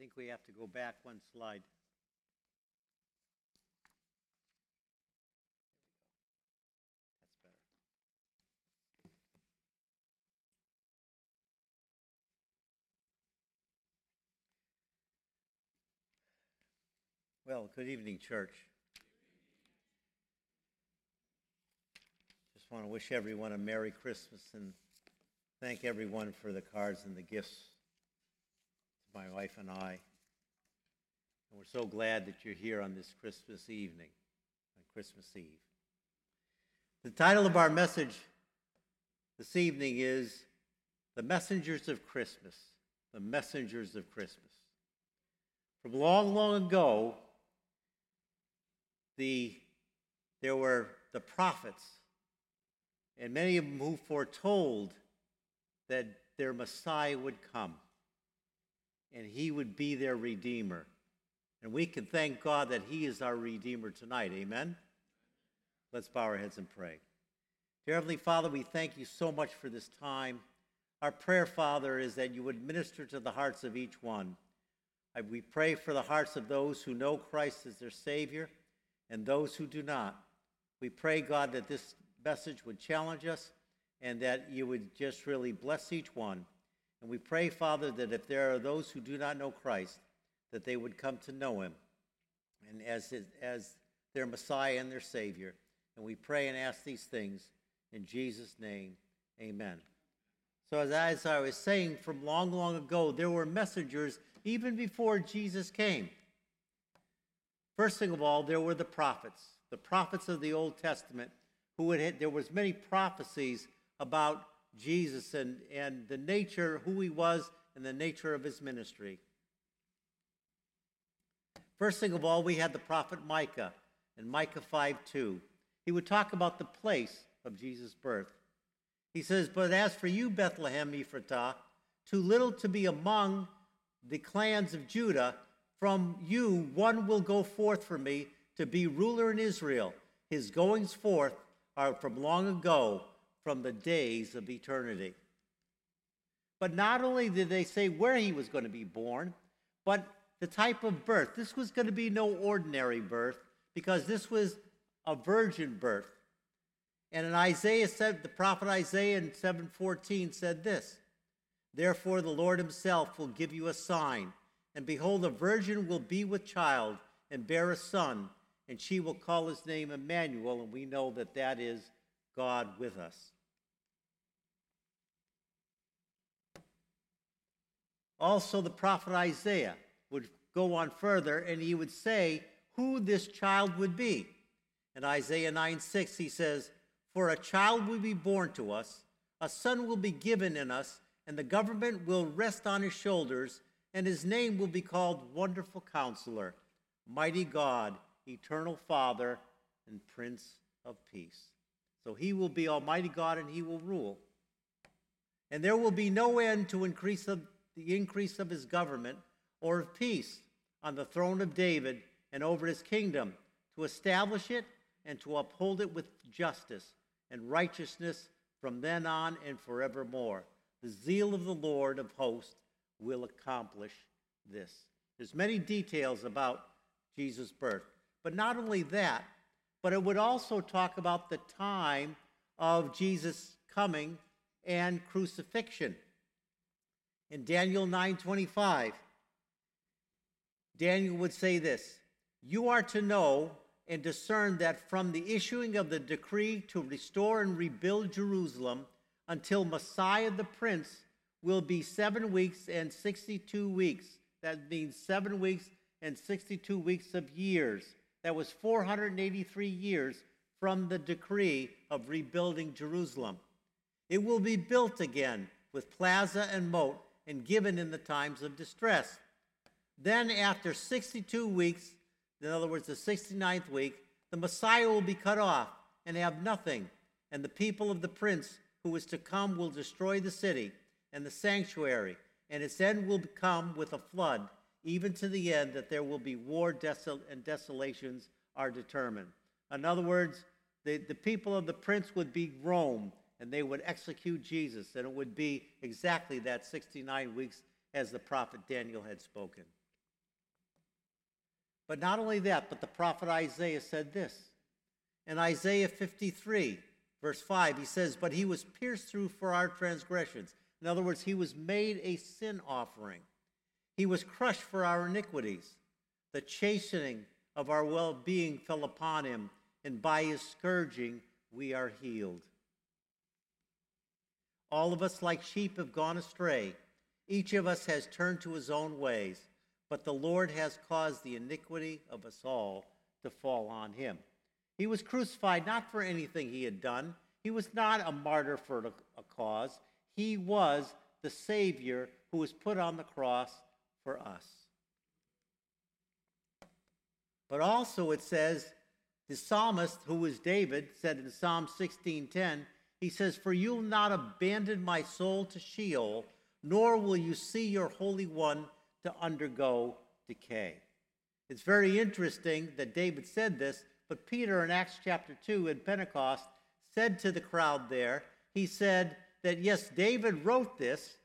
think we have to go back one slide. That's better. Well, good evening, church. Just want to wish everyone a Merry Christmas and thank everyone for the cards and the gifts my wife and I. And we're so glad that you're here on this Christmas evening, on Christmas Eve. The title of our message this evening is The Messengers of Christmas. The Messengers of Christmas. From long, long ago, the, there were the prophets, and many of them who foretold that their Messiah would come and he would be their Redeemer. And we can thank God that he is our Redeemer tonight. Amen? Let's bow our heads and pray. Dear Heavenly Father, we thank you so much for this time. Our prayer, Father, is that you would minister to the hearts of each one. We pray for the hearts of those who know Christ as their Savior and those who do not. We pray, God, that this message would challenge us and that you would just really bless each one. And we pray, Father, that if there are those who do not know Christ, that they would come to know him and as, his, as their Messiah and their Savior. And we pray and ask these things in Jesus' name. Amen. So, as, as I was saying from long, long ago, there were messengers even before Jesus came. First thing of all, there were the prophets, the prophets of the Old Testament, who had, there was many prophecies about Jesus and, and the nature, who he was, and the nature of his ministry. First thing of all, we had the prophet Micah in Micah 5 2. He would talk about the place of Jesus' birth. He says, But as for you, Bethlehem Ephrathah, too little to be among the clans of Judah, from you one will go forth for me to be ruler in Israel. His goings forth are from long ago, from the days of eternity. But not only did they say where he was going to be born, but the type of birth. This was going to be no ordinary birth because this was a virgin birth. And in Isaiah said, the prophet Isaiah in 7:14 said this: Therefore the Lord himself will give you a sign, and behold, a virgin will be with child and bear a son, and she will call his name Emmanuel, and we know that that is God with us. Also, the prophet Isaiah would go on further and he would say who this child would be. In Isaiah 9 6, he says, For a child will be born to us, a son will be given in us, and the government will rest on his shoulders, and his name will be called Wonderful Counselor, Mighty God, Eternal Father, and Prince of Peace. So he will be Almighty God and he will rule. And there will be no end to increase of the increase of his government or of peace on the throne of David and over his kingdom, to establish it and to uphold it with justice and righteousness from then on and forevermore. The zeal of the Lord of hosts will accomplish this. There's many details about Jesus' birth. But not only that, but it would also talk about the time of Jesus' coming and crucifixion. In Daniel 9:25, Daniel would say this You are to know and discern that from the issuing of the decree to restore and rebuild Jerusalem until Messiah the Prince will be seven weeks and 62 weeks. That means seven weeks and 62 weeks of years. That was 483 years from the decree of rebuilding Jerusalem. It will be built again with plaza and moat and given in the times of distress. Then, after 62 weeks, in other words, the 69th week, the Messiah will be cut off and have nothing, and the people of the prince who is to come will destroy the city and the sanctuary, and its end will come with a flood, even to the end that there will be war desol- and desolations are determined. In other words, the, the people of the prince would be Rome, and they would execute Jesus, and it would be exactly that 69 weeks as the prophet Daniel had spoken. But not only that, but the prophet Isaiah said this. In Isaiah 53, verse 5, he says, But he was pierced through for our transgressions. In other words, he was made a sin offering. He was crushed for our iniquities. The chastening of our well being fell upon him, and by his scourging we are healed. All of us, like sheep, have gone astray. Each of us has turned to his own ways, but the Lord has caused the iniquity of us all to fall on him. He was crucified not for anything he had done, he was not a martyr for a cause. He was the Savior who was put on the cross for us. But also it says, the psalmist, who was David, said in Psalm 16:10, he says, For you'll not abandon my soul to Sheol, nor will you see your Holy One to undergo decay. It's very interesting that David said this, but Peter in Acts chapter 2 in Pentecost said to the crowd there, he said that yes, David wrote this,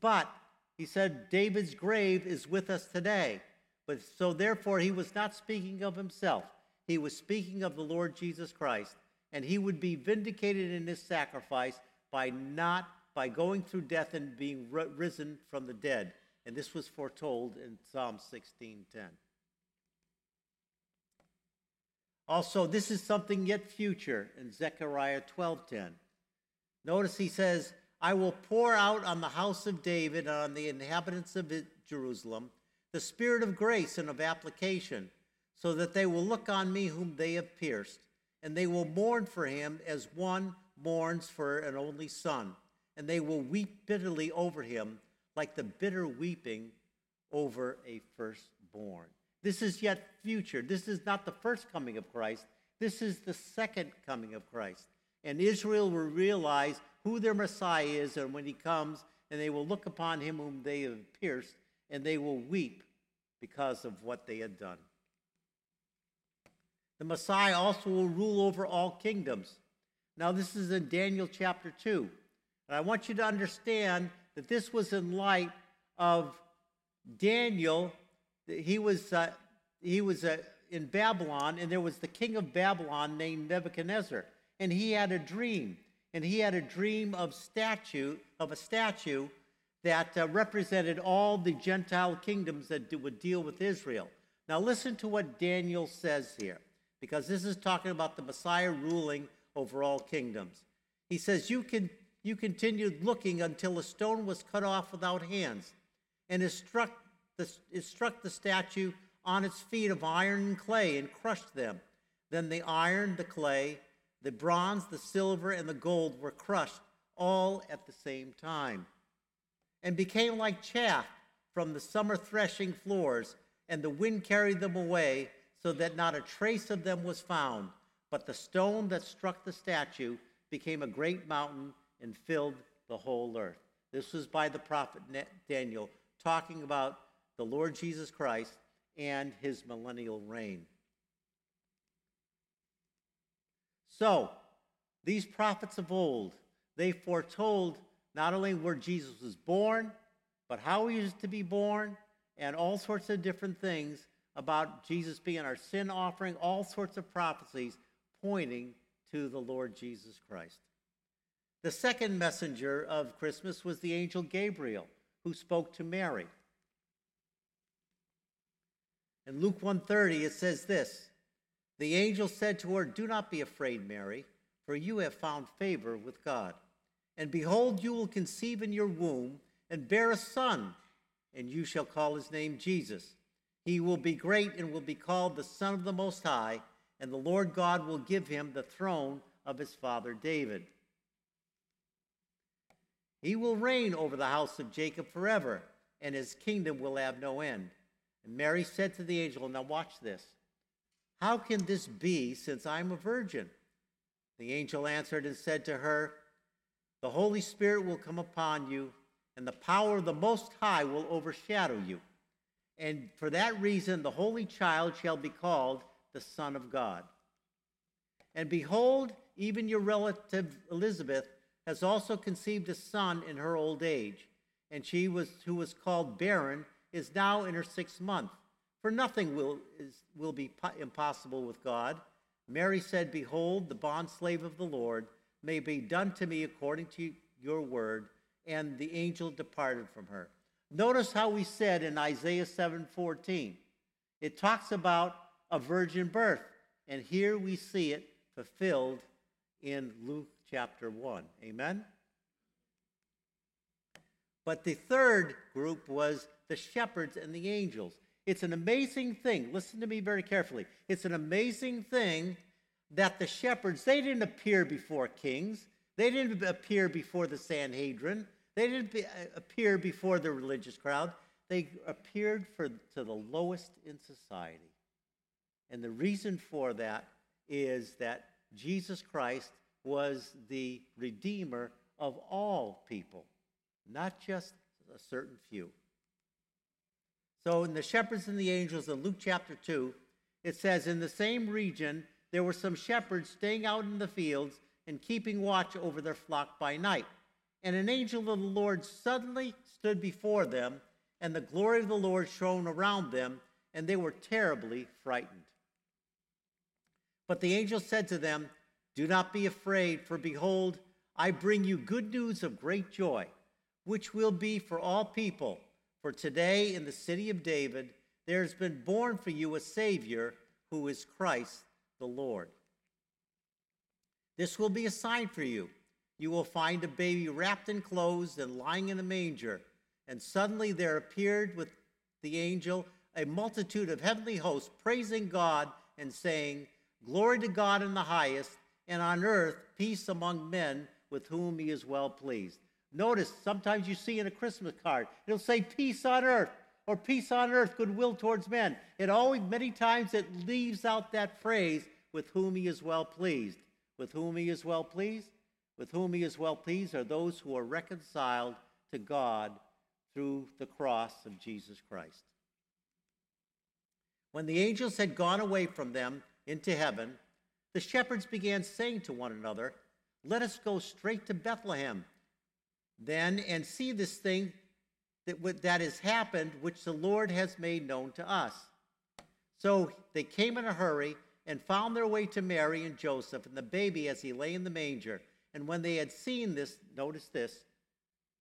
but he said David's grave is with us today. But so therefore he was not speaking of himself. He was speaking of the Lord Jesus Christ and he would be vindicated in his sacrifice by not by going through death and being risen from the dead. And this was foretold in Psalm 16:10. Also, this is something yet future in Zechariah 12:10. Notice he says, "I will pour out on the house of David and on the inhabitants of Jerusalem the spirit of grace and of supplication, so that they will look on me whom they have pierced." and they will mourn for him as one mourns for an only son, and they will weep bitterly over him like the bitter weeping over a firstborn. This is yet future. This is not the first coming of Christ. This is the second coming of Christ. And Israel will realize who their Messiah is, and when he comes, and they will look upon him whom they have pierced, and they will weep because of what they had done. The Messiah also will rule over all kingdoms. Now, this is in Daniel chapter 2. And I want you to understand that this was in light of Daniel. He was, uh, he was uh, in Babylon, and there was the king of Babylon named Nebuchadnezzar. And he had a dream. And he had a dream of statue of a statue that uh, represented all the Gentile kingdoms that would deal with Israel. Now, listen to what Daniel says here because this is talking about the Messiah ruling over all kingdoms. He says, You, can, you continued looking until a stone was cut off without hands, and it struck, the, it struck the statue on its feet of iron and clay and crushed them. Then the iron, the clay, the bronze, the silver, and the gold were crushed all at the same time, and became like chaff from the summer threshing floors, and the wind carried them away so that not a trace of them was found. But the stone that struck the statue became a great mountain and filled the whole earth. This was by the prophet Daniel talking about the Lord Jesus Christ and his millennial reign. So, these prophets of old, they foretold not only where Jesus was born, but how he was to be born, and all sorts of different things about Jesus being our sin offering, all sorts of prophecies pointing to the Lord Jesus Christ. The second messenger of Christmas was the angel Gabriel, who spoke to Mary. In Luke 1:30 it says this, the angel said to her, "Do not be afraid, Mary, for you have found favor with God. And behold, you will conceive in your womb and bear a son, and you shall call his name Jesus." He will be great and will be called the Son of the Most High, and the Lord God will give him the throne of his father David. He will reign over the house of Jacob forever, and his kingdom will have no end. And Mary said to the angel, Now watch this. How can this be since I'm a virgin? The angel answered and said to her, The Holy Spirit will come upon you, and the power of the Most High will overshadow you. And for that reason, the Holy Child shall be called the Son of God. And behold, even your relative Elizabeth has also conceived a son in her old age, and she was who was called barren is now in her sixth month. For nothing will, is, will be impossible with God. Mary said, Behold, the bondslave of the Lord may be done to me according to your word. And the angel departed from her. Notice how we said in Isaiah 7:14. It talks about a virgin birth, and here we see it fulfilled in Luke chapter 1. Amen. But the third group was the shepherds and the angels. It's an amazing thing. Listen to me very carefully. It's an amazing thing that the shepherds, they didn't appear before kings. They didn't appear before the Sanhedrin. They didn't uh, appear before the religious crowd. They appeared for, to the lowest in society. And the reason for that is that Jesus Christ was the Redeemer of all people, not just a certain few. So, in the shepherds and the angels in Luke chapter 2, it says, In the same region, there were some shepherds staying out in the fields and keeping watch over their flock by night. And an angel of the Lord suddenly stood before them, and the glory of the Lord shone around them, and they were terribly frightened. But the angel said to them, Do not be afraid, for behold, I bring you good news of great joy, which will be for all people. For today in the city of David there has been born for you a Savior who is Christ the Lord. This will be a sign for you. You will find a baby wrapped in clothes and lying in a manger. And suddenly there appeared with the angel a multitude of heavenly hosts, praising God and saying, Glory to God in the highest, and on earth peace among men with whom he is well pleased. Notice sometimes you see in a Christmas card, it'll say peace on earth or peace on earth, goodwill towards men. It always, many times, it leaves out that phrase, with whom he is well pleased. With whom he is well pleased? With whom he is well pleased are those who are reconciled to God through the cross of Jesus Christ. When the angels had gone away from them into heaven, the shepherds began saying to one another, Let us go straight to Bethlehem then and see this thing that, that has happened, which the Lord has made known to us. So they came in a hurry and found their way to Mary and Joseph and the baby as he lay in the manger. And when they had seen this, notice this,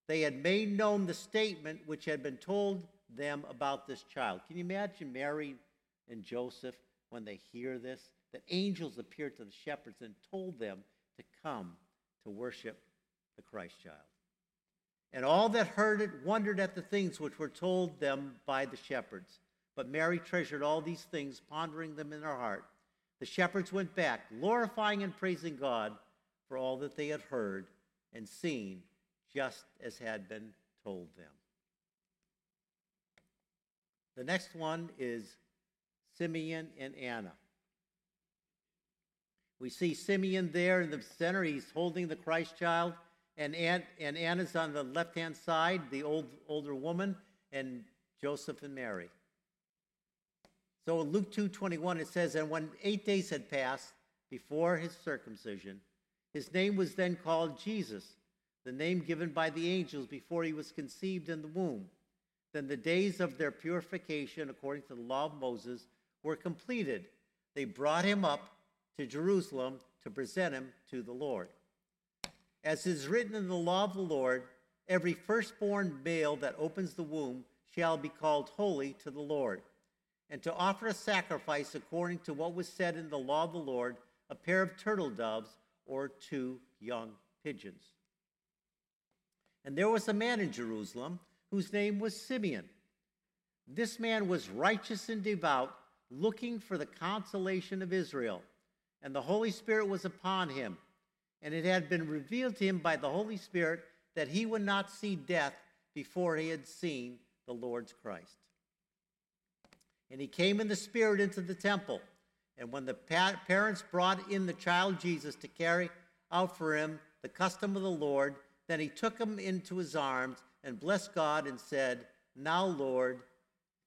they had made known the statement which had been told them about this child. Can you imagine Mary and Joseph when they hear this? That angels appeared to the shepherds and told them to come to worship the Christ child. And all that heard it wondered at the things which were told them by the shepherds. But Mary treasured all these things, pondering them in her heart. The shepherds went back, glorifying and praising God for all that they had heard and seen, just as had been told them. The next one is Simeon and Anna. We see Simeon there in the center. He's holding the Christ child and, Ann, and Anna's on the left hand side, the old, older woman, and Joseph and Mary. So in Luke 2:21 it says, And when eight days had passed before his circumcision, his name was then called Jesus, the name given by the angels before he was conceived in the womb. Then the days of their purification, according to the law of Moses, were completed. They brought him up to Jerusalem to present him to the Lord. As is written in the law of the Lord, every firstborn male that opens the womb shall be called holy to the Lord. And to offer a sacrifice according to what was said in the law of the Lord, a pair of turtle doves or two young pigeons. And there was a man in Jerusalem whose name was Simeon. This man was righteous and devout, looking for the consolation of Israel. And the Holy Spirit was upon him and it had been revealed to him by the Holy Spirit that he would not see death before he had seen the Lord's Christ. And he came in the Spirit into the temple. And when the parents brought in the child Jesus to carry out for him the custom of the Lord, then he took him into his arms and blessed God and said, Now, Lord,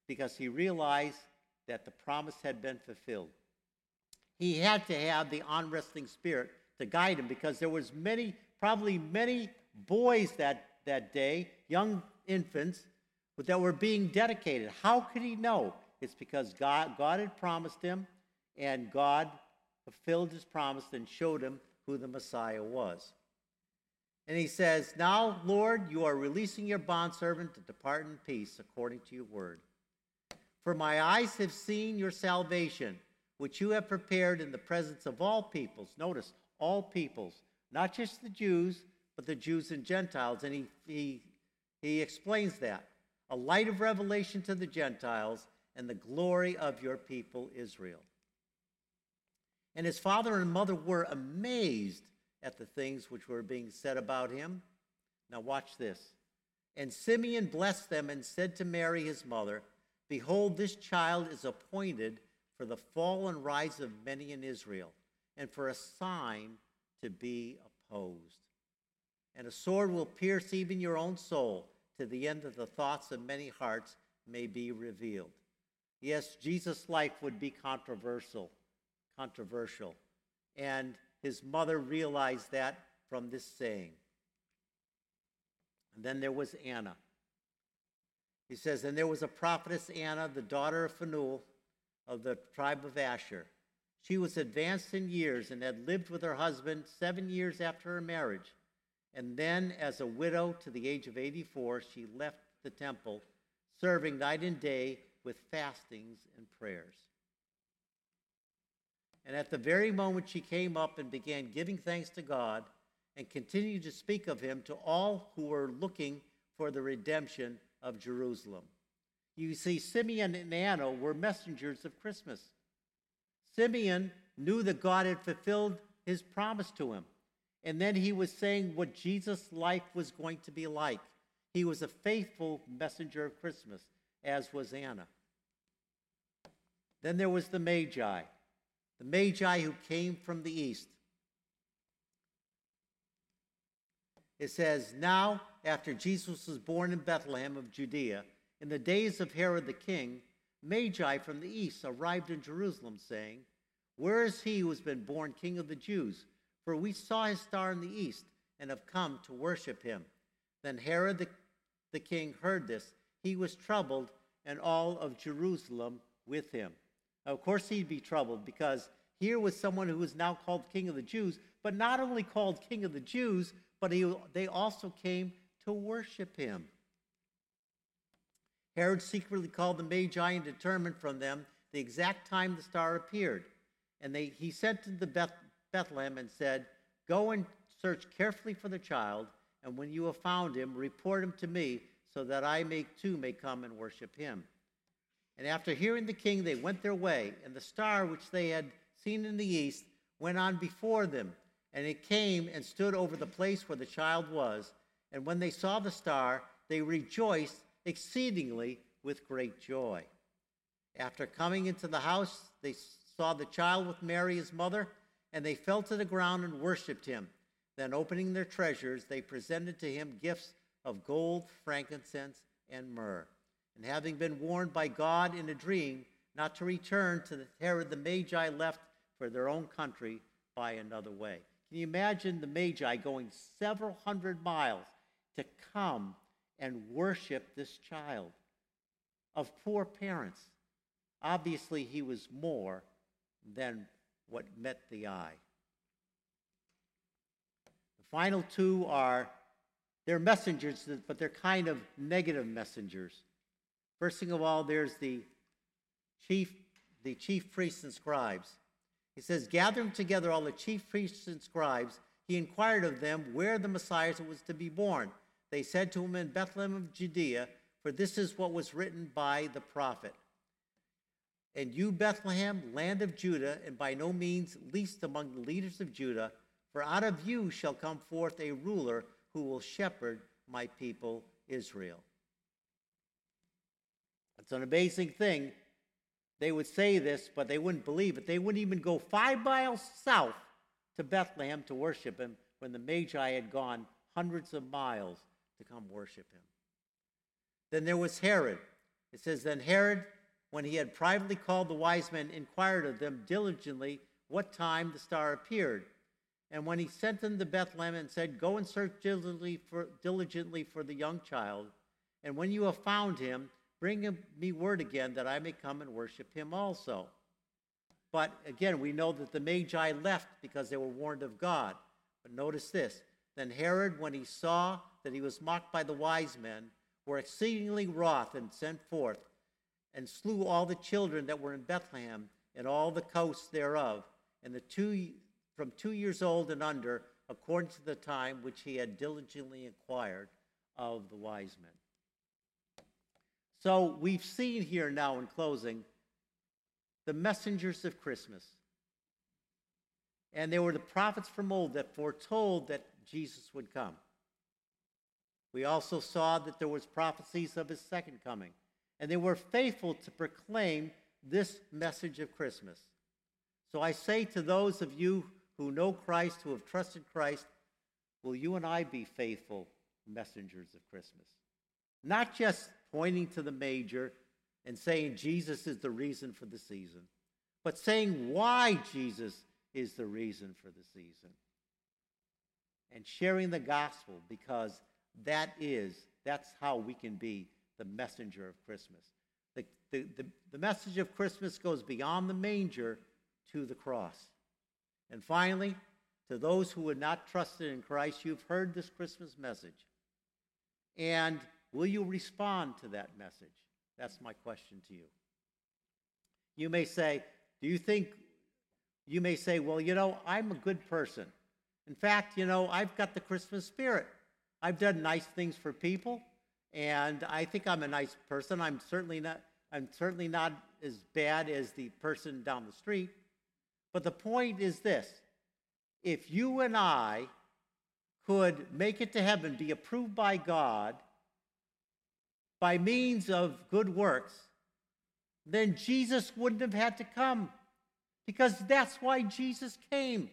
because he realized that the promise had been fulfilled. He had to have the unresting spirit to guide him because there was many, probably many boys that, that day, young infants, that were being dedicated. How could he know? it's because God, God had promised him, and God fulfilled his promise and showed him who the Messiah was. And he says, Now, Lord, you are releasing your bondservant to depart in peace according to your word. For my eyes have seen your salvation, which you have prepared in the presence of all peoples. Notice, all peoples, not just the Jews, but the Jews and Gentiles. And he, he, he explains that a light of revelation to the Gentiles and the glory of your people Israel. And his father and mother were amazed at the things which were being said about him. Now, watch this. And Simeon blessed them and said to Mary, his mother, Behold, this child is appointed for the fall and rise of many in Israel, and for a sign to be opposed. And a sword will pierce even your own soul to the end that the thoughts of many hearts may be revealed. Yes, Jesus' life would be controversial, controversial. And his mother realized that from this saying. And then there was Anna. He says, And there was a prophetess Anna, the daughter of Phanuel of the tribe of Asher. She was advanced in years and had lived with her husband seven years after her marriage. And then, as a widow to the age of 84, she left the temple, serving night and day with fastings and prayers. And at the very moment she came up and began giving thanks to God and continued to speak of him to all who were looking for the redemption of Jerusalem. You see, Simeon and Anna were messengers of Christmas. Simeon knew that God had fulfilled his promise to him. And then he was saying what Jesus' life was going to be like. He was a faithful messenger of Christmas, as was Anna. Then there was the Magi, the Magi who came from the east. It says, Now, after Jesus was born in Bethlehem of Judea, in the days of Herod the king, Magi from the east arrived in Jerusalem, saying, Where is he who has been born king of the Jews? For we saw his star in the east and have come to worship him. Then Herod the, the king heard this. He was troubled, and all of Jerusalem with him. Of course, he'd be troubled because here was someone who was now called king of the Jews, but not only called king of the Jews, but he, they also came to worship him. Herod secretly called the Magi and determined from them the exact time the star appeared. And they, he sent to the Beth, Bethlehem and said, Go and search carefully for the child, and when you have found him, report him to me, so that I may too may come and worship him. And after hearing the king, they went their way, and the star which they had seen in the east went on before them, and it came and stood over the place where the child was. And when they saw the star, they rejoiced exceedingly with great joy. After coming into the house, they saw the child with Mary, his mother, and they fell to the ground and worshipped him. Then, opening their treasures, they presented to him gifts of gold, frankincense, and myrrh. And having been warned by God in a dream not to return to the Herod, the Magi left for their own country by another way. Can you imagine the Magi going several hundred miles to come and worship this child of poor parents. Obviously, he was more than what met the eye. The final two are they're messengers, but they're kind of negative messengers. First thing of all, there's the chief, the chief priests and scribes. He says, gathering together all the chief priests and scribes, he inquired of them where the Messiah was to be born. They said to him in Bethlehem of Judea, For this is what was written by the prophet. And you, Bethlehem, land of Judah, and by no means least among the leaders of Judah, for out of you shall come forth a ruler who will shepherd my people Israel. It's an amazing thing. They would say this, but they wouldn't believe it. They wouldn't even go five miles south to Bethlehem to worship him when the Magi had gone hundreds of miles to come worship him. Then there was Herod. It says, Then Herod, when he had privately called the wise men, inquired of them diligently what time the star appeared. And when he sent them to Bethlehem and said, Go and search diligently for, diligently for the young child, and when you have found him, bring him, me word again that I may come and worship him also. But again, we know that the Magi left because they were warned of God. But notice this then Herod, when he saw that he was mocked by the wise men, were exceedingly wroth and sent forth and slew all the children that were in Bethlehem and all the coasts thereof, and the two from two years old and under, according to the time which he had diligently inquired of the wise men. So we've seen here now in closing the messengers of Christmas. And they were the prophets from old that foretold that Jesus would come. We also saw that there was prophecies of his second coming, and they were faithful to proclaim this message of Christmas. So I say to those of you who know Christ, who have trusted Christ, will you and I be faithful messengers of Christmas? Not just pointing to the major and saying Jesus is the reason for the season, but saying why Jesus is the reason for the season. And sharing the gospel because that is, that's how we can be the messenger of Christmas. The, the, the, the message of Christmas goes beyond the manger to the cross. And finally, to those who had not trusted in Christ, you've heard this Christmas message. And will you respond to that message? That's my question to you. You may say, Do you think, you may say, Well, you know, I'm a good person. In fact, you know, I've got the Christmas spirit. I've done nice things for people, and I think I'm a nice person. I'm certainly not, I'm certainly not as bad as the person down the street. But the point is this if you and I could make it to heaven, be approved by God by means of good works, then Jesus wouldn't have had to come. Because that's why Jesus came.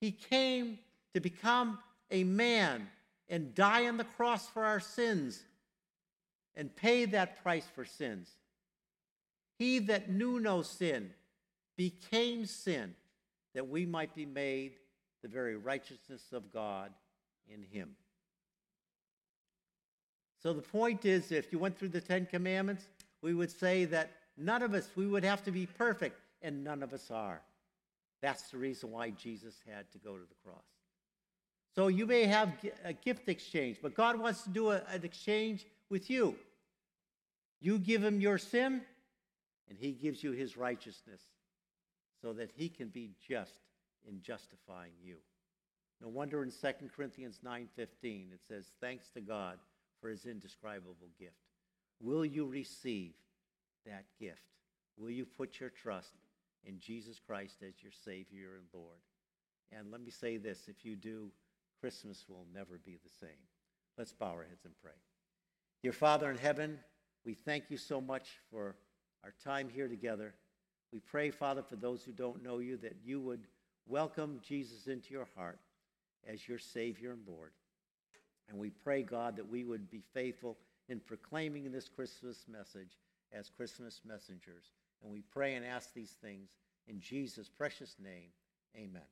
He came to become a man and die on the cross for our sins and pay that price for sins. He that knew no sin became sin that we might be made the very righteousness of God in him. So the point is, if you went through the Ten Commandments, we would say that none of us, we would have to be perfect, and none of us are. That's the reason why Jesus had to go to the cross. So you may have a gift exchange, but God wants to do a, an exchange with you. You give him your sin, and he gives you his righteousness so that he can be just in justifying you. No wonder in 2 Corinthians 9:15 it says, "Thanks to God for his indescribable gift." Will you receive that gift? Will you put your trust in Jesus Christ as your Savior and Lord? And let me say this if you do, Christmas will never be the same. Let's bow our heads and pray. Dear Father in heaven, we thank you so much for our time here together. We pray, Father, for those who don't know you, that you would welcome Jesus into your heart as your Savior and Lord. And we pray, God, that we would be faithful in proclaiming this Christmas message as Christmas messengers. And we pray and ask these things in Jesus' precious name. Amen.